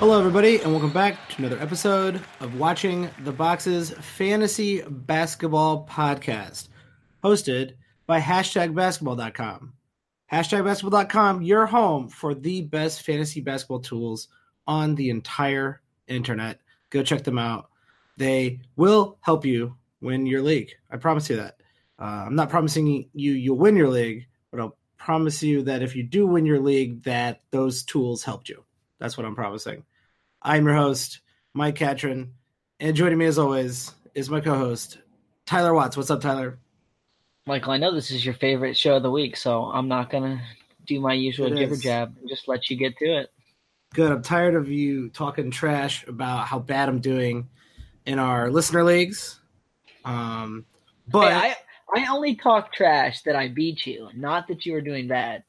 Hello, everybody, and welcome back to another episode of Watching the Boxes Fantasy Basketball Podcast, hosted by hashtag basketball.com. Hashtag basketball.com, your home for the best fantasy basketball tools on the entire internet. Go check them out. They will help you win your league. I promise you that. Uh, I'm not promising you you'll win your league, but I'll promise you that if you do win your league, that those tools helped you. That's what I'm promising. I'm your host, Mike Catron, and joining me as always is my co-host, Tyler Watts. What's up, Tyler? Michael, I know this is your favorite show of the week, so I'm not gonna do my usual jibber jab and just let you get to it. Good. I'm tired of you talking trash about how bad I'm doing in our listener leagues. Um, but Hey, I I only talk trash that I beat you, not that you were doing bad.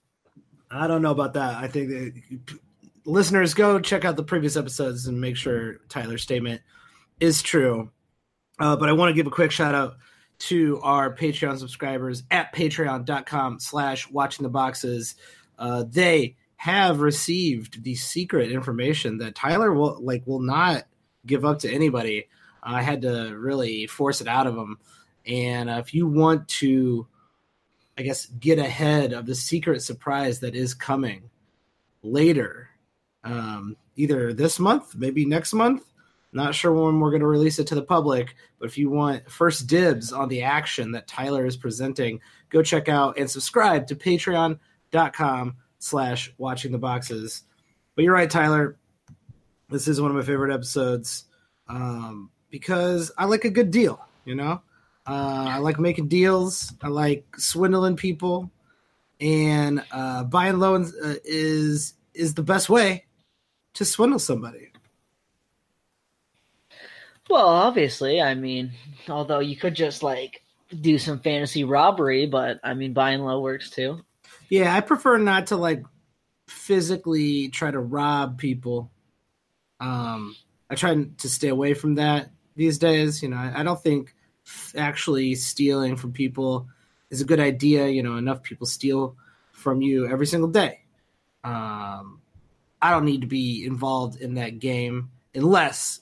I don't know about that. I think that listeners go check out the previous episodes and make sure Tyler's statement is true. Uh, but I want to give a quick shout out to our Patreon subscribers at patreon.com slash watching the boxes. Uh, they have received the secret information that Tyler will like will not give up to anybody. I had to really force it out of him. And uh, if you want to I guess, get ahead of the secret surprise that is coming later, um, either this month, maybe next month. Not sure when we're going to release it to the public, but if you want first dibs on the action that Tyler is presenting, go check out and subscribe to patreon.com slash watching the boxes. But you're right, Tyler. This is one of my favorite episodes um, because I like a good deal, you know? Uh, I like making deals. I like swindling people, and uh, buying low uh, is is the best way to swindle somebody. Well, obviously, I mean, although you could just like do some fantasy robbery, but I mean, buying low works too. Yeah, I prefer not to like physically try to rob people. Um, I try to stay away from that these days. You know, I, I don't think actually stealing from people is a good idea. You know, enough people steal from you every single day. Um, I don't need to be involved in that game unless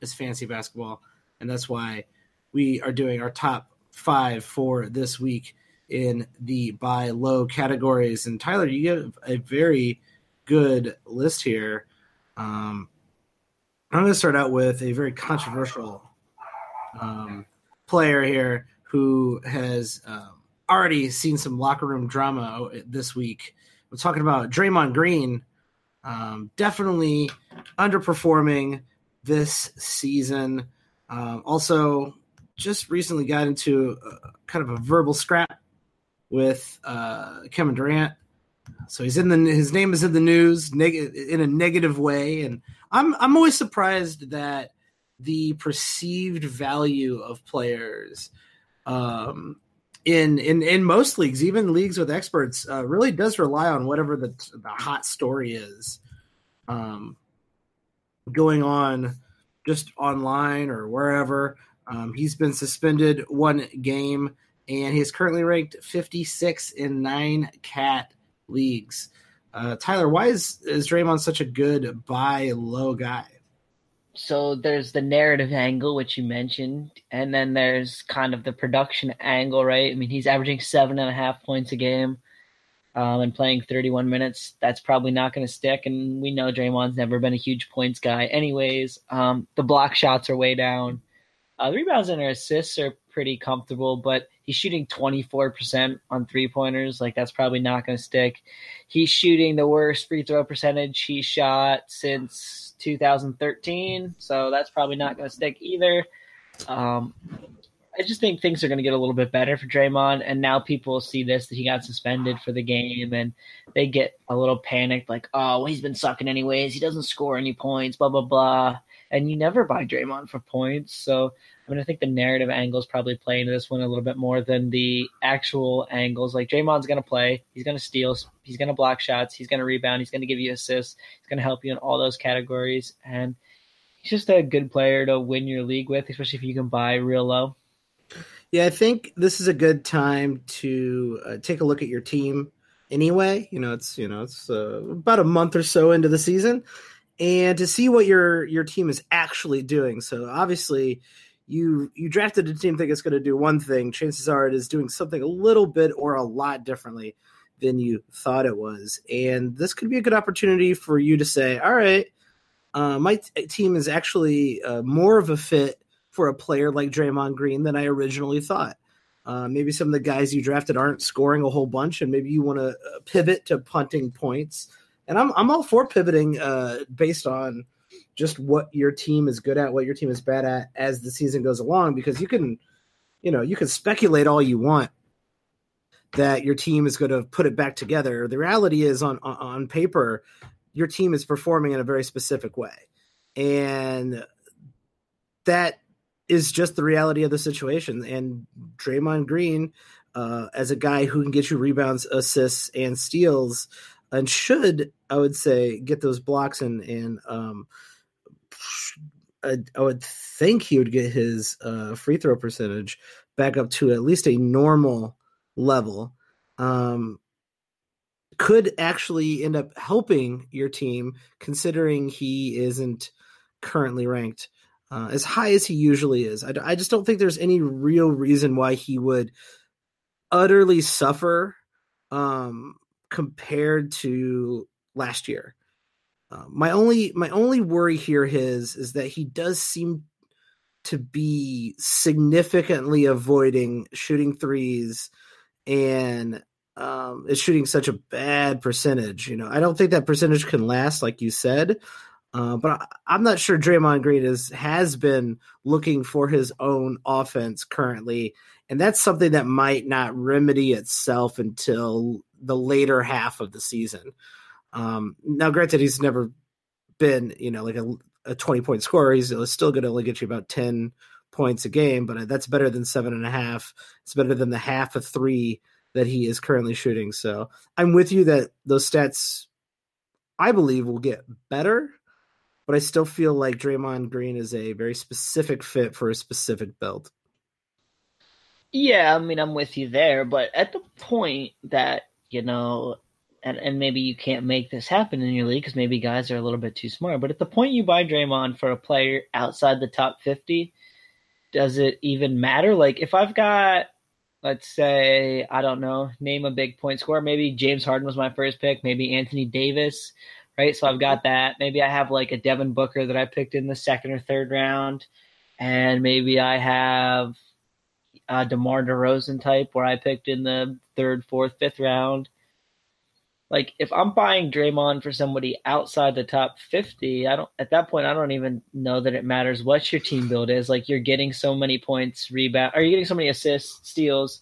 it's fancy basketball, and that's why we are doing our top five for this week in the buy low categories. And Tyler, you give a very good list here. Um, I'm going to start out with a very controversial um, player here who has um, already seen some locker room drama this week. We're talking about Draymond Green, um, definitely underperforming this season. Um, also, just recently got into a, kind of a verbal scrap with uh, Kevin Durant. So he's in the his name is in the news neg- in a negative way, and I'm I'm always surprised that the perceived value of players um, in in in most leagues, even leagues with experts, uh, really does rely on whatever the, the hot story is um, going on just online or wherever. Um, he's been suspended one game, and he's currently ranked 56 in nine cat leagues. Uh, Tyler, why is is Draymond such a good buy low guy? So there's the narrative angle, which you mentioned, and then there's kind of the production angle, right? I mean, he's averaging seven and a half points a game um, and playing 31 minutes. That's probably not going to stick, and we know Draymond's never been a huge points guy. Anyways, um, the block shots are way down. Uh, the rebounds and assists are pretty comfortable, but he's shooting 24% on three pointers. Like, that's probably not going to stick. He's shooting the worst free throw percentage he shot since 2013, so that's probably not going to stick either. Um, I just think things are going to get a little bit better for Draymond, and now people see this that he got suspended for the game, and they get a little panicked, like, "Oh, well, he's been sucking anyways. He doesn't score any points." Blah blah blah. And you never buy Draymond for points, so I mean, I think the narrative angles probably play into this one a little bit more than the actual angles. Like Draymond's going to play, he's going to steal, he's going to block shots, he's going to rebound, he's going to give you assists, he's going to help you in all those categories, and he's just a good player to win your league with, especially if you can buy real low. Yeah, I think this is a good time to uh, take a look at your team. Anyway, you know it's you know it's uh, about a month or so into the season, and to see what your your team is actually doing. So obviously, you you drafted a team think it's going to do one thing. Chances are it is doing something a little bit or a lot differently than you thought it was. And this could be a good opportunity for you to say, all right, uh, my t- team is actually uh, more of a fit for a player like Draymond Green than I originally thought. Uh, maybe some of the guys you drafted aren't scoring a whole bunch, and maybe you want to uh, pivot to punting points. And I'm I'm all for pivoting uh, based on just what your team is good at, what your team is bad at as the season goes along, because you can, you know, you can speculate all you want that your team is going to put it back together. The reality is, on on paper, your team is performing in a very specific way, and that is just the reality of the situation. And Draymond Green, uh, as a guy who can get you rebounds, assists, and steals, and should I would say get those blocks and and um, I, I would think he would get his uh, free throw percentage back up to at least a normal level um, could actually end up helping your team, considering he isn't currently ranked uh, as high as he usually is. I, I just don't think there's any real reason why he would utterly suffer um, compared to last year. Uh, my only my only worry here is is that he does seem to be significantly avoiding shooting threes and um, is shooting such a bad percentage. You know, I don't think that percentage can last, like you said. Uh, but I, am not sure Draymond Green is has been looking for his own offense currently, and that's something that might not remedy itself until the later half of the season. Um, now, granted, he's never been, you know, like a, a 20 point scorer. He's still going to only get you about 10 points a game, but that's better than seven and a half. It's better than the half of three that he is currently shooting. So I'm with you that those stats, I believe, will get better, but I still feel like Draymond Green is a very specific fit for a specific build. Yeah, I mean, I'm with you there, but at the point that, you know, and, and maybe you can't make this happen in your league because maybe guys are a little bit too smart. But at the point you buy Draymond for a player outside the top 50, does it even matter? Like if I've got, let's say, I don't know, name a big point scorer. Maybe James Harden was my first pick. Maybe Anthony Davis, right? So I've got that. Maybe I have like a Devin Booker that I picked in the second or third round, and maybe I have a DeMar DeRozan type where I picked in the third, fourth, fifth round like if I'm buying Draymond for somebody outside the top 50, I don't at that point I don't even know that it matters what your team build is. Like you're getting so many points, rebound, are you getting so many assists, steals,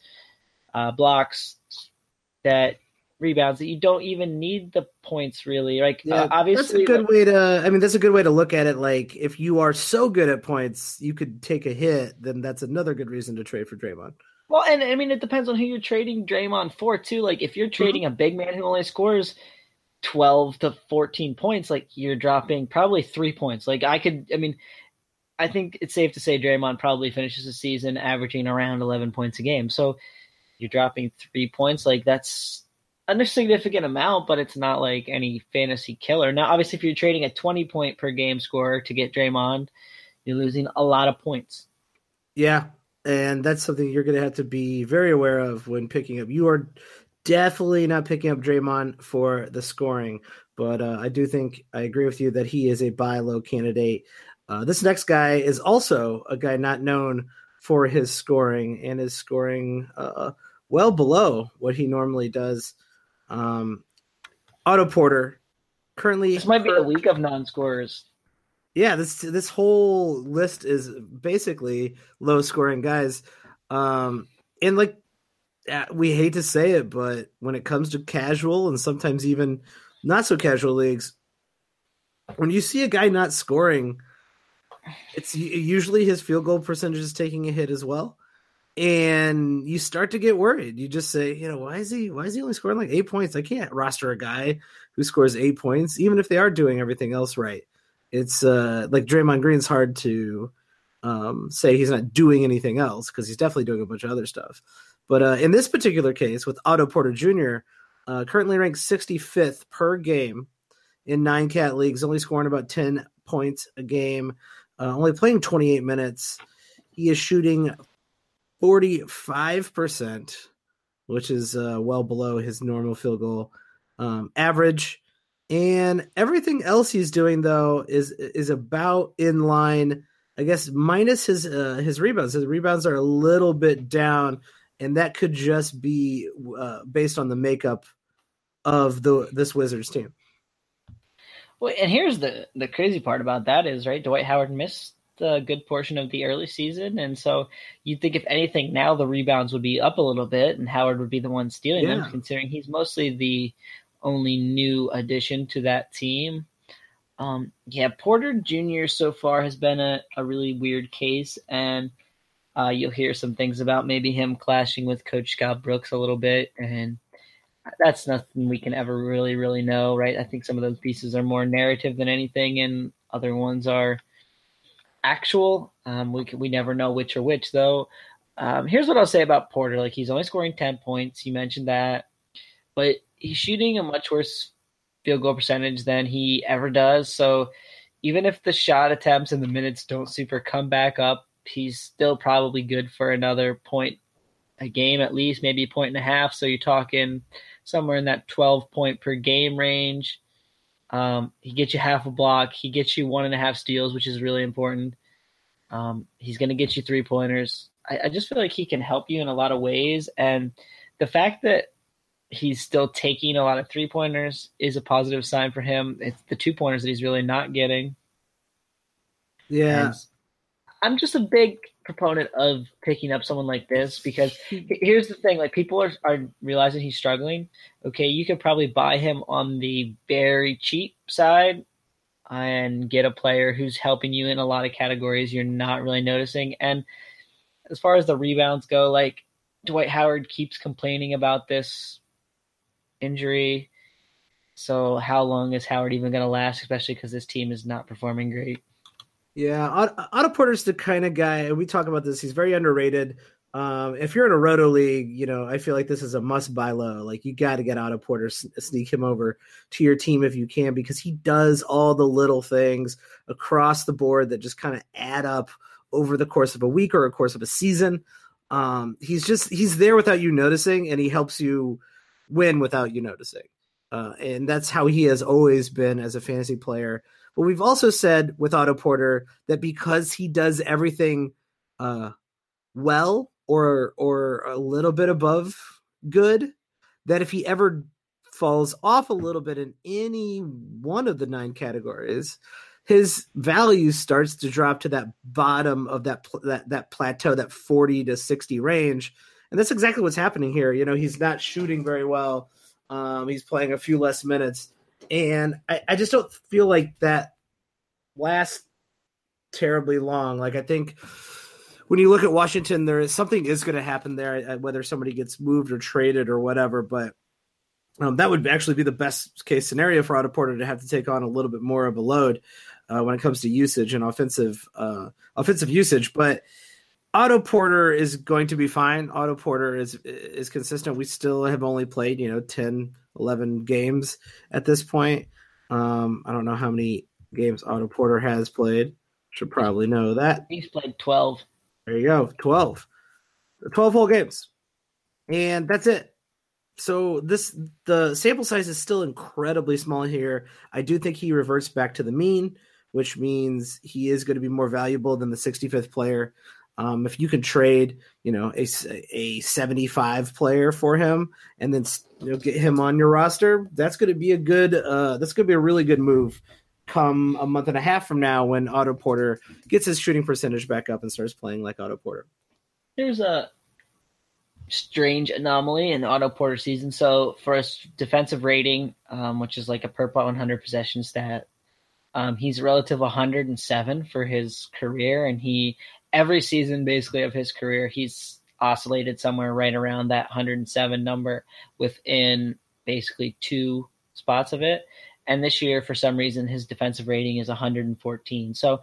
uh, blocks, that rebounds that you don't even need the points really. Like yeah, uh, obviously, that's a good like, way to. I mean, that's a good way to look at it. Like if you are so good at points, you could take a hit. Then that's another good reason to trade for Draymond. Well, and I mean, it depends on who you're trading Draymond for too. Like, if you're trading mm-hmm. a big man who only scores twelve to fourteen points, like you're dropping probably three points. Like, I could, I mean, I think it's safe to say Draymond probably finishes the season averaging around eleven points a game. So you're dropping three points. Like, that's a significant amount, but it's not like any fantasy killer. Now, obviously, if you're trading a twenty point per game scorer to get Draymond, you're losing a lot of points. Yeah, and that's something you're going to have to be very aware of when picking up. You are definitely not picking up Draymond for the scoring, but uh, I do think I agree with you that he is a buy low candidate. Uh, this next guy is also a guy not known for his scoring and is scoring uh, well below what he normally does. Um, Otto Porter currently this might be a week of non-scorers yeah, this this whole list is basically low scoring guys. Um, and like we hate to say it, but when it comes to casual and sometimes even not so casual leagues, when you see a guy not scoring, it's usually his field goal percentage is taking a hit as well. And you start to get worried. You just say, you know, why is he why is he only scoring like eight points? I can't roster a guy who scores eight points, even if they are doing everything else right it's uh, like Draymond Green's hard to um, say he's not doing anything else because he's definitely doing a bunch of other stuff. But uh, in this particular case, with Otto Porter Jr., uh, currently ranked 65th per game in nine cat leagues, only scoring about 10 points a game, uh, only playing 28 minutes. He is shooting 45%, which is uh, well below his normal field goal um, average. And everything else he's doing though is is about in line. I guess minus his uh, his rebounds. His rebounds are a little bit down, and that could just be uh, based on the makeup of the this Wizards team. Well, and here's the the crazy part about that is right. Dwight Howard missed a good portion of the early season, and so you'd think if anything, now the rebounds would be up a little bit, and Howard would be the one stealing yeah. them, considering he's mostly the only new addition to that team. Um, yeah, Porter Jr. so far has been a, a really weird case, and uh, you'll hear some things about maybe him clashing with Coach Scott Brooks a little bit, and that's nothing we can ever really, really know, right? I think some of those pieces are more narrative than anything, and other ones are actual. Um, we we never know which are which, though. Um, here's what I'll say about Porter: like he's only scoring ten points. You mentioned that, but he's shooting a much worse field goal percentage than he ever does. So even if the shot attempts and the minutes don't super come back up, he's still probably good for another point a game at least, maybe a point and a half. So you're talking somewhere in that 12 point per game range. Um, he gets you half a block. He gets you one and a half steals, which is really important. Um, he's going to get you three pointers. I, I, just feel like he can help you in a lot of ways. And the fact that he's still taking a lot of three pointers is a positive sign for him. It's the two pointers that he's really not getting. Yeah. And I'm just a big proponent of picking up someone like this because hmm. here's the thing like people are, are realizing he's struggling okay you could probably buy him on the very cheap side and get a player who's helping you in a lot of categories you're not really noticing and as far as the rebounds go like dwight howard keeps complaining about this injury. So how long is Howard even going to last, especially because this team is not performing great? Yeah, Otto Porter's the kind of guy, and we talk about this. He's very underrated. Um, if you're in a roto league, you know I feel like this is a must buy low. Like you got to get Otto Porter, sneak him over to your team if you can, because he does all the little things across the board that just kind of add up over the course of a week or a course of a season. Um, he's just he's there without you noticing, and he helps you win without you noticing. Uh, and that's how he has always been as a fantasy player. But we've also said with Otto Porter that because he does everything uh, well or or a little bit above good, that if he ever falls off a little bit in any one of the nine categories, his value starts to drop to that bottom of that that that plateau, that forty to sixty range, and that's exactly what's happening here. You know, he's not shooting very well. Um, he's playing a few less minutes, and I, I just don't feel like that lasts terribly long. Like I think when you look at Washington, there is something is going to happen there, uh, whether somebody gets moved or traded or whatever. But um, that would actually be the best case scenario for Otto Porter to have to take on a little bit more of a load uh, when it comes to usage and offensive uh, offensive usage. But Otto Porter is going to be fine. Otto Porter is is consistent. We still have only played, you know, 10, 11 games at this point. Um, I don't know how many games Otto Porter has played. Should probably know that. He's played 12. There you go, 12. 12 whole games. And that's it. So this the sample size is still incredibly small here. I do think he reverts back to the mean, which means he is going to be more valuable than the 65th player. Um, if you can trade, you know, a, a 75 player for him and then you know, get him on your roster, that's going to be a good, uh, that's going to be a really good move come a month and a half from now when Otto Porter gets his shooting percentage back up and starts playing like Otto Porter. There's a strange anomaly in the Otto Porter season. So for a defensive rating, um, which is like a per 100 possession stat, um, he's relative 107 for his career, and he every season basically of his career, he's oscillated somewhere right around that 107 number within basically two spots of it. And this year, for some reason, his defensive rating is 114. So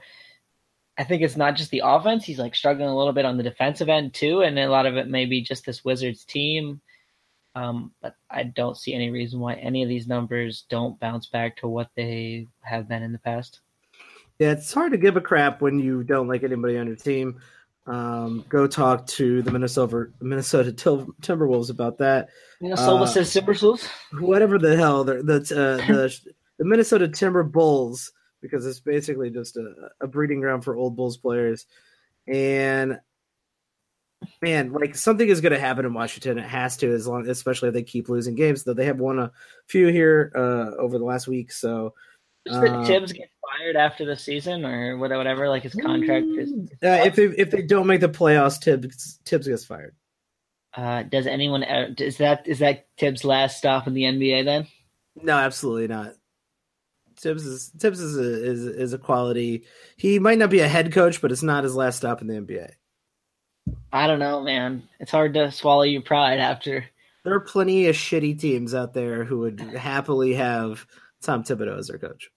I think it's not just the offense. He's like struggling a little bit on the defensive end too. And a lot of it may be just this Wizards team. Um, but I don't see any reason why any of these numbers don't bounce back to what they have been in the past. Yeah, it's hard to give a crap when you don't like anybody on your team. Um, go talk to the Minnesota Minnesota Timberwolves about that. Minnesota uh, says Timberwolves. Whatever the hell, the the, uh, the the Minnesota Timber Bulls because it's basically just a, a breeding ground for old Bulls players. And man, like something is going to happen in Washington. It has to, as long, especially if they keep losing games. Though they have won a few here uh, over the last week. So, uh, Thibs get fired after the season or whatever? Like his contract is. Uh, if they, if they don't make the playoffs, Thibs Thibs gets fired. Uh, does anyone is that is that Thibs' last stop in the NBA? Then? No, absolutely not. Thibs is Thibs is a, is is a quality. He might not be a head coach, but it's not his last stop in the NBA. I don't know, man. It's hard to swallow your pride after. There are plenty of shitty teams out there who would happily have Tom Thibodeau as their coach.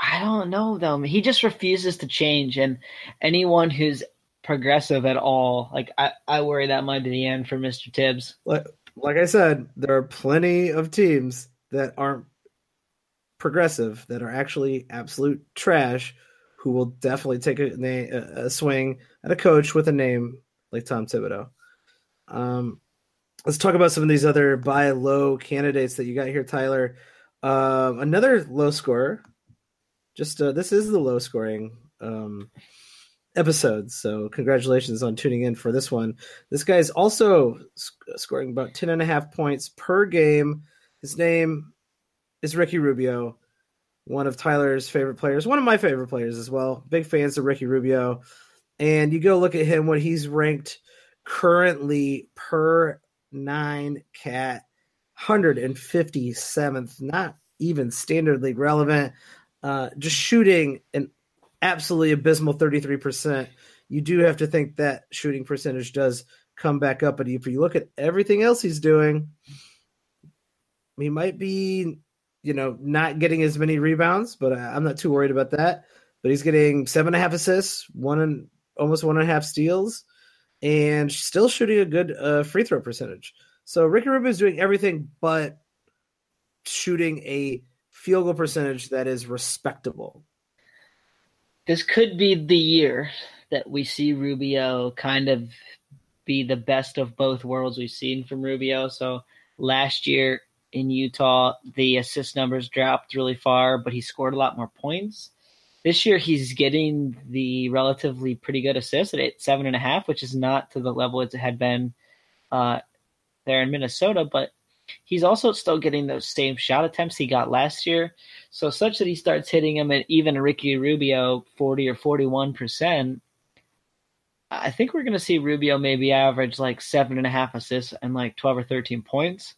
I don't know though. He just refuses to change, and anyone who's progressive at all, like I, I worry that might be the end for Mister Thibs. Like, like I said, there are plenty of teams that aren't progressive that are actually absolute trash who will definitely take a, a swing at a coach with a name like Tom Thibodeau. Um, let's talk about some of these other buy low candidates that you got here, Tyler. Um, another low scorer. Just uh, this is the low scoring um, episode, so congratulations on tuning in for this one. This guy is also sc- scoring about 10 and a half points per game. His name is Ricky Rubio, one of Tyler's favorite players, one of my favorite players as well. Big fans of Ricky Rubio. And you go look at him, what he's ranked currently per nine cat, 157th, not even standard league relevant. Uh, just shooting an absolutely abysmal 33%. You do have to think that shooting percentage does come back up. But if you look at everything else he's doing, he might be you know, not getting as many rebounds, but I'm not too worried about that. But he's getting seven and a half assists, one and almost one and a half steals, and still shooting a good uh, free throw percentage. So Ricky Rubio is doing everything but shooting a field goal percentage that is respectable. This could be the year that we see Rubio kind of be the best of both worlds we've seen from Rubio. So last year in Utah, the assist numbers dropped really far, but he scored a lot more points. This year, he's getting the relatively pretty good assist at seven and a half, which is not to the level it had been uh, there in Minnesota, but he's also still getting those same shot attempts he got last year. So such that he starts hitting them at even Ricky Rubio 40 or 41 percent. I think we're going to see Rubio maybe average like seven and a half assists and like 12 or 13 points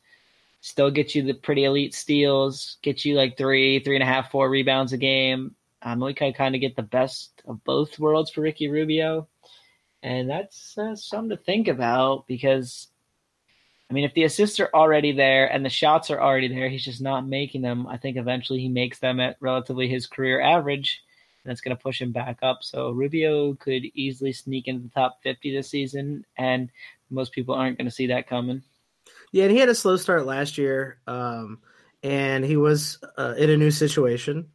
still get you the pretty elite steals, get you like three, three and a half, four rebounds a game. Um, we can kind of get the best of both worlds for Ricky Rubio. And that's uh, something to think about because, I mean, if the assists are already there and the shots are already there, he's just not making them. I think eventually he makes them at relatively his career average. And that's going to push him back up. So Rubio could easily sneak into the top 50 this season. And most people aren't going to see that coming. Yeah, and he had a slow start last year, um, and he was uh, in a new situation.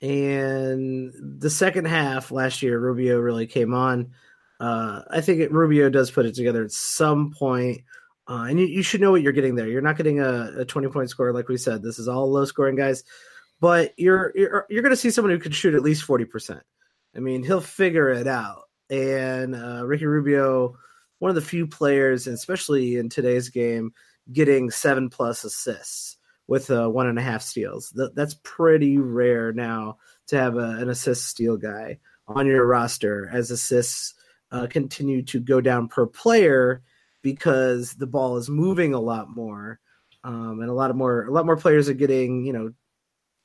And the second half last year, Rubio really came on. Uh, I think it, Rubio does put it together at some point. Uh, and you, you, should know what you're getting there. You're not getting a, a 20 point score, like we said. This is all low scoring guys, but you're you're you're going to see someone who can shoot at least 40 percent. I mean, he'll figure it out. And uh, Ricky Rubio, one of the few players, especially in today's game, getting seven plus assists with uh, one and a half steals. Th- that's pretty rare now to have a, an assist steal guy on your roster as assists uh, continue to go down per player because the ball is moving a lot more, um, and a lot of more a lot more players are getting you know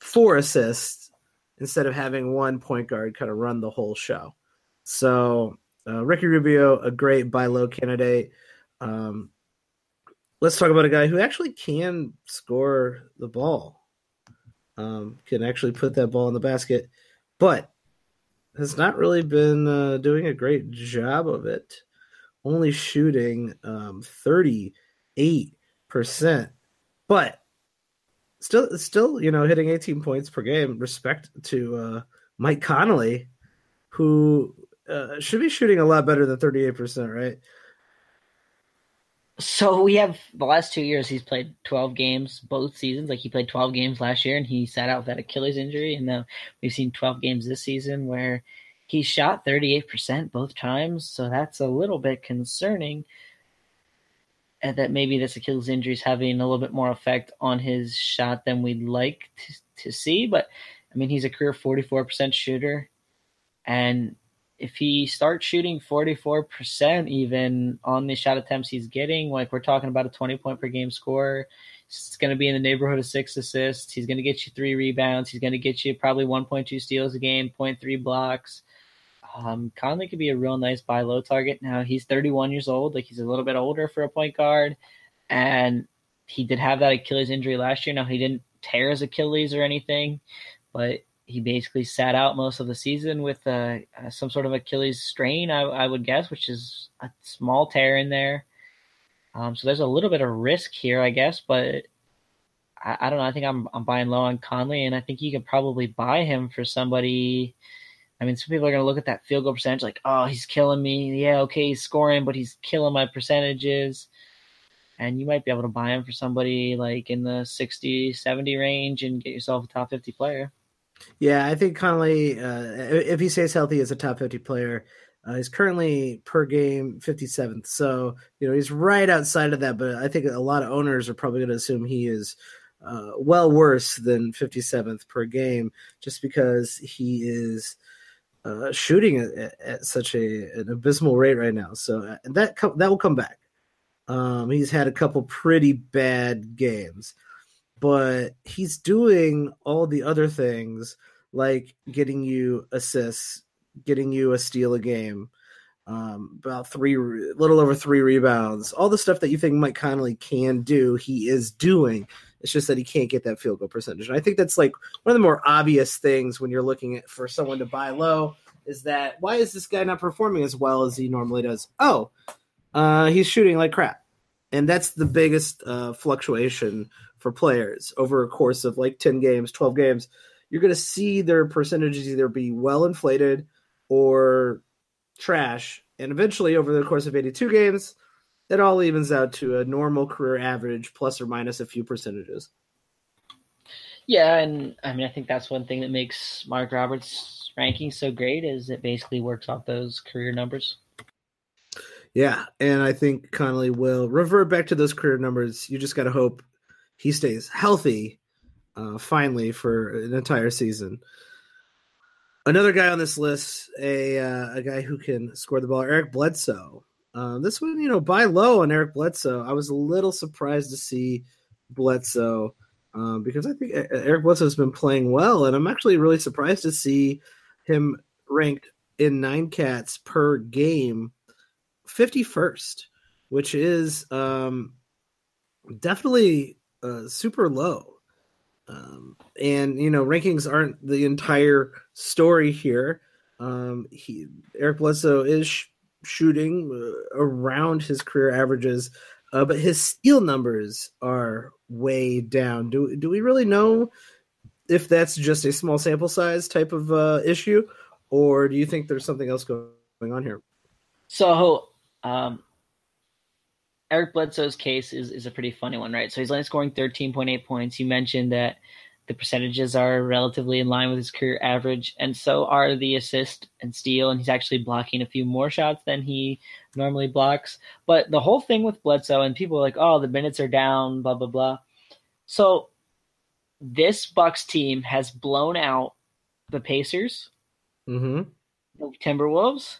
four assists instead of having one point guard kind of run the whole show. So uh, Ricky Rubio, a great buy low candidate. Um, let's talk about a guy who actually can score the ball, um, can actually put that ball in the basket, but has not really been uh, doing a great job of it. Only shooting um, 38 percent, but still, still, you know, hitting 18 points per game. Respect to uh, Mike Conley, who uh, should be shooting a lot better than 38 percent, right? So we have the last two years he's played 12 games both seasons. Like he played 12 games last year and he sat out with that Achilles injury, and now we've seen 12 games this season where he shot 38% both times. So that's a little bit concerning. And that maybe this Achilles injury is having a little bit more effect on his shot than we'd like to, to see. But I mean, he's a career 44% shooter. And if he starts shooting 44% even on the shot attempts he's getting, like we're talking about a 20 point per game score, it's going to be in the neighborhood of six assists. He's going to get you three rebounds. He's going to get you probably 1.2 steals a game, 0.3 blocks. Um, Conley could be a real nice buy low target. Now he's 31 years old, like he's a little bit older for a point guard, and he did have that Achilles injury last year. Now he didn't tear his Achilles or anything, but he basically sat out most of the season with uh, uh, some sort of Achilles strain, I, I, would guess, which is a small tear in there. Um, so there's a little bit of risk here, I guess, but I, I, don't know. I think I'm I'm buying low on Conley, and I think you could probably buy him for somebody. I mean, some people are going to look at that field goal percentage like, oh, he's killing me. Yeah, okay, he's scoring, but he's killing my percentages. And you might be able to buy him for somebody like in the 60, 70 range and get yourself a top 50 player. Yeah, I think Conley, uh, if he stays healthy, is a top 50 player. Uh, he's currently per game 57th. So, you know, he's right outside of that, but I think a lot of owners are probably going to assume he is uh, well worse than 57th per game just because he is uh, shooting at, at, such a, an abysmal rate right now. So, uh, that, that will come back. Um, he's had a couple pretty bad games but he's doing all the other things like getting you assists, getting you a steal a game, um, about three, little over three rebounds, all the stuff that you think Mike Conley can do, he is doing. It's just that he can't get that field goal percentage. And I think that's like one of the more obvious things when you're looking at for someone to buy low is that why is this guy not performing as well as he normally does? Oh, uh, he's shooting like crap. And that's the biggest uh, fluctuation for players over a course of like 10 games, 12 games, you're going to see their percentages either be well inflated or trash. And eventually, over the course of 82 games, it all evens out to a normal career average plus or minus a few percentages. Yeah, and I mean, I think that's one thing that makes Mark Roberts' ranking so great is it basically works off those career numbers. Yeah, and I think Conley will revert back to those career numbers. You just got to hope he stays healthy uh, finally for an entire season. Another guy on this list, a uh, a guy who can score the ball, Eric Bledsoe. Uh, this one, you know, buy low on Eric Bledsoe. I was a little surprised to see Bledsoe um, because I think Eric Bledsoe has been playing well, and I'm actually really surprised to see him ranked in nine cats per game, 51st, which is um, definitely uh, super low. Um, and you know, rankings aren't the entire story here. Um, he Eric Bledsoe is shooting uh, around his career averages, uh, but his steal numbers are way down. Do do we really know if that's just a small sample size type of uh, issue, or do you think there's something else going on here? So, um, Eric Bledsoe's case is, is a pretty funny one, right? So he's only scoring 13.8 points. You mentioned that the percentages are relatively in line with his career average, and so are the assist and steal, and he's actually blocking a few more shots than he normally blocks. But the whole thing with Bledsoe, and people are like, oh, the minutes are down, blah, blah, blah. So this Bucks team has blown out the Pacers, mm-hmm. the Timberwolves,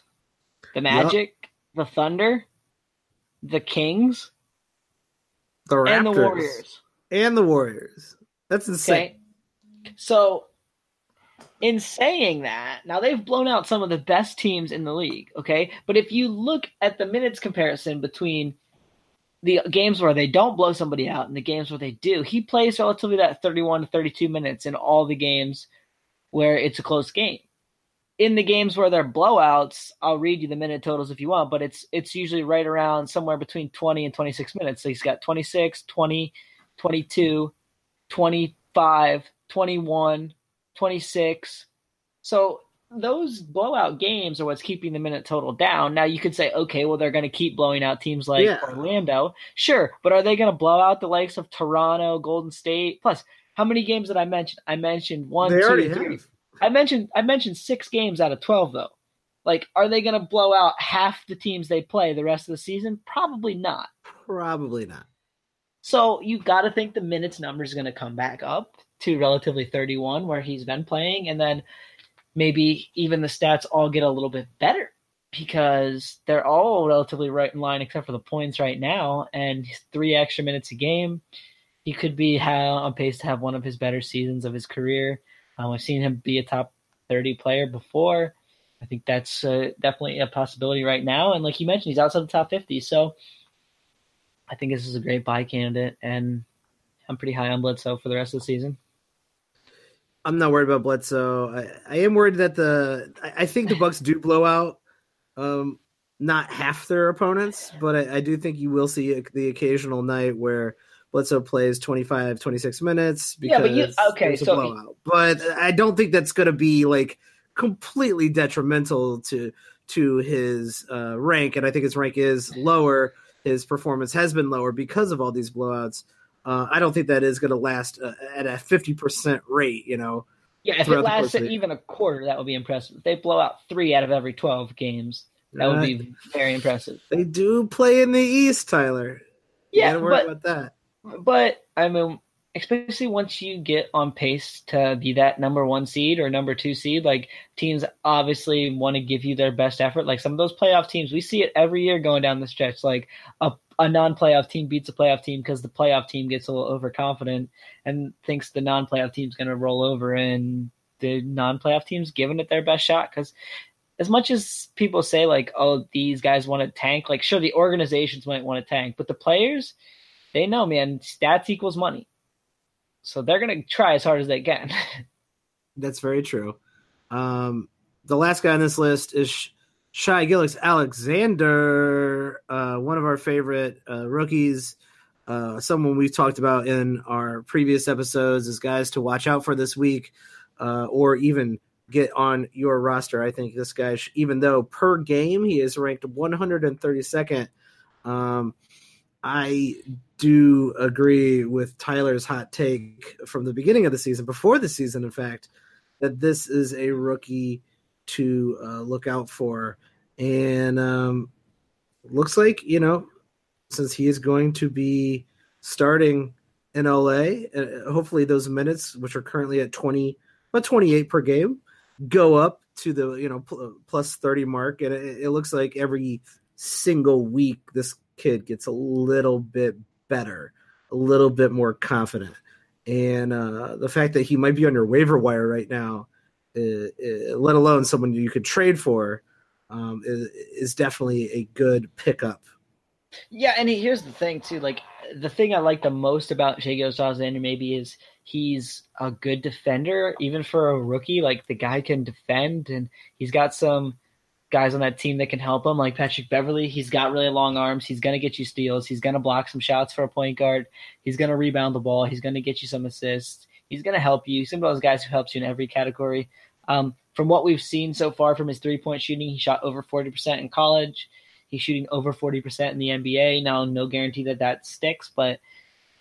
the Magic, yep. the Thunder, the Kings, the Raptors, and the Warriors. And the Warriors. That's insane. Okay. So, in saying that, now they've blown out some of the best teams in the league, okay? But if you look at the minutes comparison between the games where they don't blow somebody out and the games where they do, he plays relatively that 31 to 32 minutes in all the games where it's a close game. in the games where they're blowouts, I'll read you the minute totals if you want, but it's it's usually right around somewhere between 20 and 26 minutes. So he's got 26, 20, 22, 25, 21, 26. So those blowout games are what's keeping the minute total down. Now you could say, okay, well they're going to keep blowing out teams like yeah. Orlando, sure, but are they going to blow out the likes of Toronto, Golden State? Plus, how many games did I mention? I mentioned one, they two, three. Have. I mentioned I mentioned six games out of twelve though. Like, are they going to blow out half the teams they play the rest of the season? Probably not. Probably not. So you got to think the minutes number is going to come back up to relatively 31 where he's been playing, and then maybe even the stats all get a little bit better because they're all relatively right in line except for the points right now and three extra minutes a game. He could be on pace to have one of his better seasons of his career. Um, i've seen him be a top 30 player before. I think that's uh, definitely a possibility right now and like you mentioned he's outside the top 50 so i think this is a great buy candidate and i'm pretty high on bledsoe for the rest of the season I'm not worried about Bledsoe. I, I am worried that the I, I, think the Bucks do blow out um, not half their opponents, but I, I do think you will see a, the occasional night where Bledsoe plays 25, 26 minutes because yeah, but you, okay, so blowout. But I don't think that's going to be like completely detrimental to to his uh, rank, and I think his rank is lower. His performance has been lower because of all these blowouts. Uh, I don't think that is going to last uh, at a fifty percent rate. You know. Yeah, if it lasts even a quarter, that would be impressive. If they blow out three out of every twelve games, that would be very impressive. They do play in the East, Tyler. Yeah, but, about that. But I mean, especially once you get on pace to be that number one seed or number two seed, like teams obviously want to give you their best effort. Like some of those playoff teams, we see it every year going down the stretch. Like a, a non playoff team beats a playoff team because the playoff team gets a little overconfident and thinks the non playoff team's going to roll over, and the non playoff team's giving it their best shot because. As much as people say like, oh, these guys want to tank, like sure the organizations might want to tank, but the players, they know, man, stats equals money so they're going to try as hard as they can. That's very true. Um, the last guy on this list is Shai Gilgeous-Alexander, uh, one of our favorite uh, rookies. Uh, someone we've talked about in our previous episodes as guys to watch out for this week, uh, or even get on your roster. I think this guy, even though per game he is ranked 132nd, um, I do agree with Tyler's hot take from the beginning of the season, before the season, in fact, that this is a rookie to uh, look out for. And um, looks like, you know, since he is going to be starting in LA, uh, hopefully those minutes, which are currently at 20, about 28 per game, go up to the, you know, plus 30 mark. And it, it looks like every single week this kid gets a little bit better, a little bit more confident. And uh, the fact that he might be on your waiver wire right now, uh, uh, let alone someone you could trade for, um, is, is definitely a good pickup. Yeah, and here's the thing too. Like the thing I like the most about Shai Gilgeous-Alexander maybe is he's a good defender, even for a rookie. Like the guy can defend, and he's got some guys on that team that can help him, like Patrick Beverley. He's got really long arms. He's going to get you steals. He's going to block some shots for a point guard. He's going to rebound the ball. He's going to get you some assists. He's going to help you. He's one of those guys who helps you in every category. Um, from what we've seen so far from his three point shooting, he shot over 40% in college. He's shooting over 40% in the NBA. Now, no guarantee that that sticks, but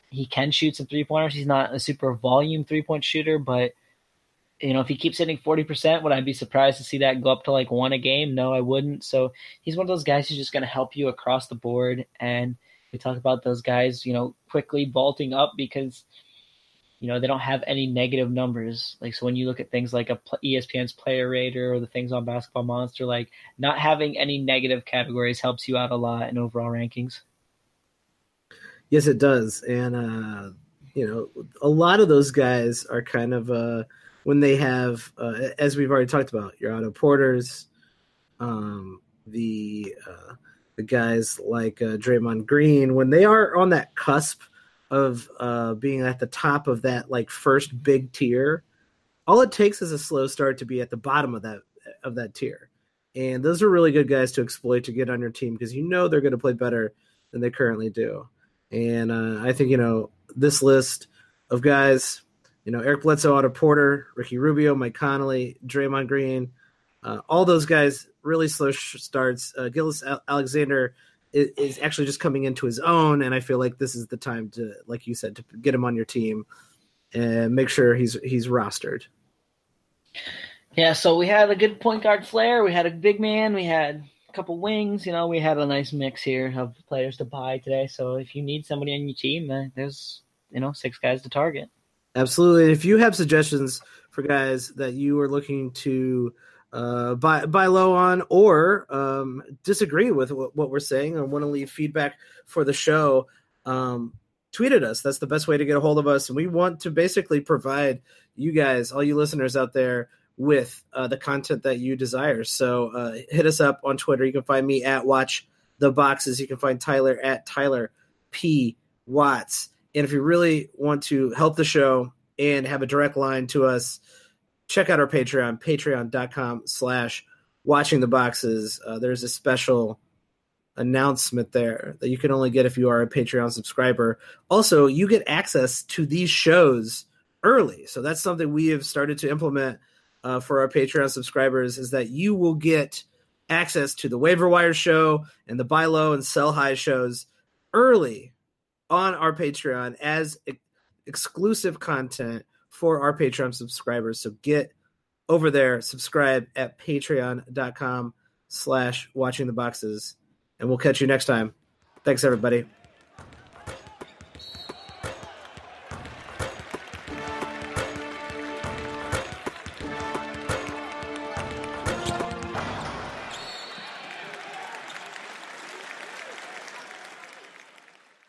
he can shoot some three pointers. He's not a super volume three point shooter, but – you know, if he keeps hitting 40%, would I be surprised to see that go up to like one a game? No, I wouldn't. So he's one of those guys who's just going to help you across the board. And we talk about those guys, you know, quickly vaulting up because, you know, they don't have any negative numbers. Like, so when you look at things like a ESPN's player rater or the things on Basketball Monster, like not having any negative categories helps you out a lot in overall rankings. Yes, it does. And, uh, you know, a lot of those guys are kind of, uh, when they have, uh, as we've already talked about, your Otto Porters, um, the uh, the guys like uh, Draymond Green, when they are on that cusp of uh, being at the top of that like first big tier, all it takes is a slow start to be at the bottom of that of that tier. And those are really good guys to exploit to get on your team because you know they're going to play better than they currently do. And uh, I think, you know, this list of guys, you know, Eric Bledsoe, Otto Porter, Ricky Rubio, Mike Conley, Draymond Green, uh, all those guys really slow starts. Uh, Gillis Alexander is, is, actually just coming into his own, and I feel like this is the time to, like you said, to get him on your team and make sure he's he's rostered. Yeah, so we had a good point guard flair. We had a big man. We had a couple wings. You know, we had a nice mix here of players to buy today. So if you need somebody on your team, uh, there's you know six guys to target. Absolutely. If you have suggestions for guys that you are looking to uh, buy buy low on or um, disagree with what, what, we're saying or want to leave feedback for the show, um, tweet at us. That's the best way to get a hold of us. And we want to basically provide you guys, all you listeners out there, with uh, the content that you desire. So uh, hit us up on Twitter. You can find me at Watch the Boxes. You can find Tyler at Tyler P Watts. And if you really want to help the show and have a direct line to us, check out our Patreon, patreon.com slash watching the boxes. Uh, there's a special announcement there that you can only get if you are a Patreon subscriber. Also, you get access to these shows early. So that's something we have started to implement – uh, for our Patreon subscribers is that you will get access to the waiver wire show and the buy low and sell high shows early on our Patreon as ex- exclusive content for our Patreon subscribers. So get over there, subscribe at patreon.com slash watching the boxes, and we'll catch you next time. Thanks, everybody.